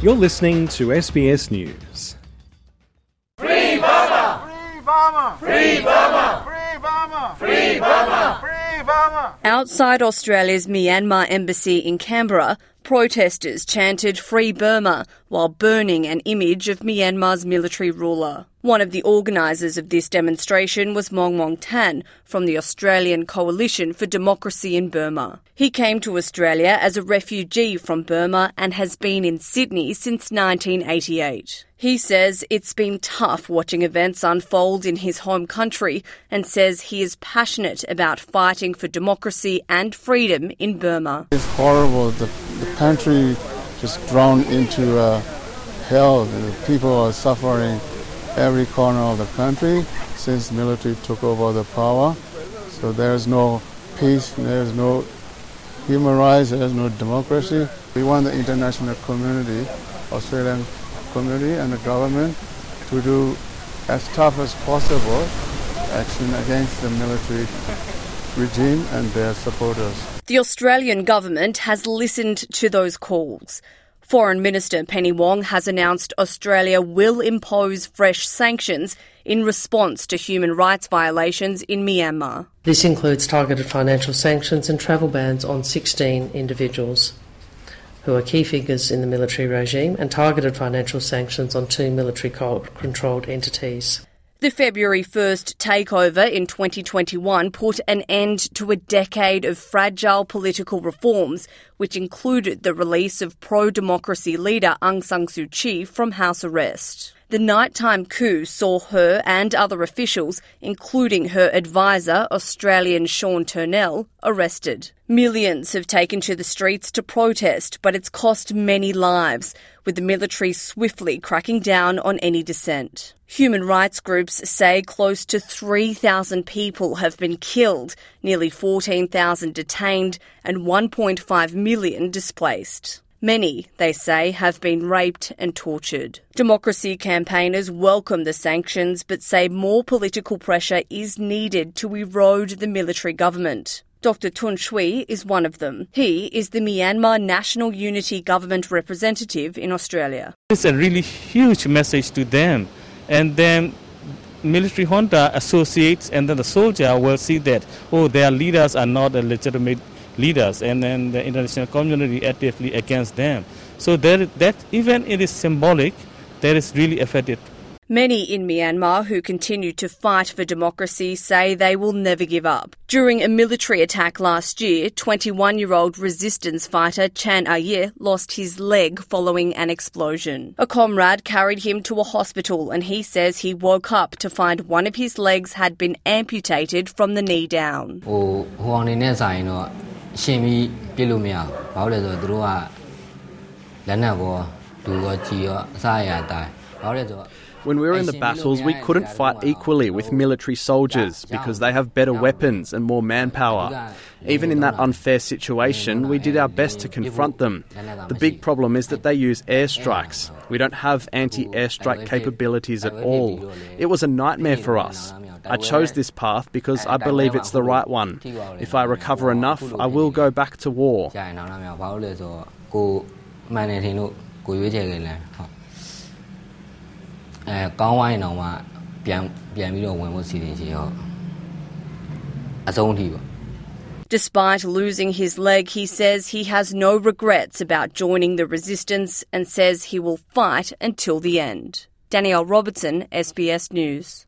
You're listening to SBS News. Free Burma! Free Burma! Free Burma! Free Burma! Free Burma! Free Burma! Outside Australia's Myanmar embassy in Canberra, protesters chanted Free Burma while burning an image of Myanmar's military ruler. One of the organisers of this demonstration was Mong Mong Tan from the Australian Coalition for Democracy in Burma. He came to Australia as a refugee from Burma and has been in Sydney since 1988. He says it's been tough watching events unfold in his home country and says he is passionate about fighting for democracy and freedom in Burma. It's horrible. The, the country just drowned into uh, hell. The people are suffering every corner of the country since military took over the power. So there's no peace, there's no human rights, there's no democracy. We want the international community, Australian community and the government to do as tough as possible action against the military regime and their supporters. The Australian government has listened to those calls. Foreign Minister Penny Wong has announced Australia will impose fresh sanctions in response to human rights violations in Myanmar. This includes targeted financial sanctions and travel bans on 16 individuals who are key figures in the military regime and targeted financial sanctions on two military controlled entities. The February 1st takeover in 2021 put an end to a decade of fragile political reforms, which included the release of pro democracy leader Aung San Suu Kyi from house arrest. The nighttime coup saw her and other officials, including her advisor, Australian Sean Turnell, arrested. Millions have taken to the streets to protest, but it's cost many lives, with the military swiftly cracking down on any dissent. Human rights groups say close to 3,000 people have been killed, nearly 14,000 detained, and 1.5 million displaced. Many, they say, have been raped and tortured. Democracy campaigners welcome the sanctions but say more political pressure is needed to erode the military government. Dr. Tun Shwe is one of them. He is the Myanmar National Unity Government representative in Australia. It's a really huge message to them. And then military junta associates and then the soldier will see that, oh, their leaders are not a legitimate leaders and then the international community actively against them. So there, that even it is symbolic, that is really effective. Many in Myanmar who continue to fight for democracy say they will never give up. During a military attack last year, 21 year old resistance fighter Chan Aye lost his leg following an explosion. A comrade carried him to a hospital and he says he woke up to find one of his legs had been amputated from the knee down. ရှင်းပြီးပြစ်လို့မရဘူး။ဘာလို့လဲဆိုတော့သူတို့ကလက်နက်ကောဒူကောကြီးရောအစားအရာတိုင်းဘာလို့လဲဆိုတော့ When we were in the battles, we couldn't fight equally with military soldiers because they have better weapons and more manpower. Even in that unfair situation, we did our best to confront them. The big problem is that they use airstrikes. We don't have anti airstrike capabilities at all. It was a nightmare for us. I chose this path because I believe it's the right one. If I recover enough, I will go back to war. Despite losing his leg, he says he has no regrets about joining the resistance and says he will fight until the end. Danielle Robertson, SBS News.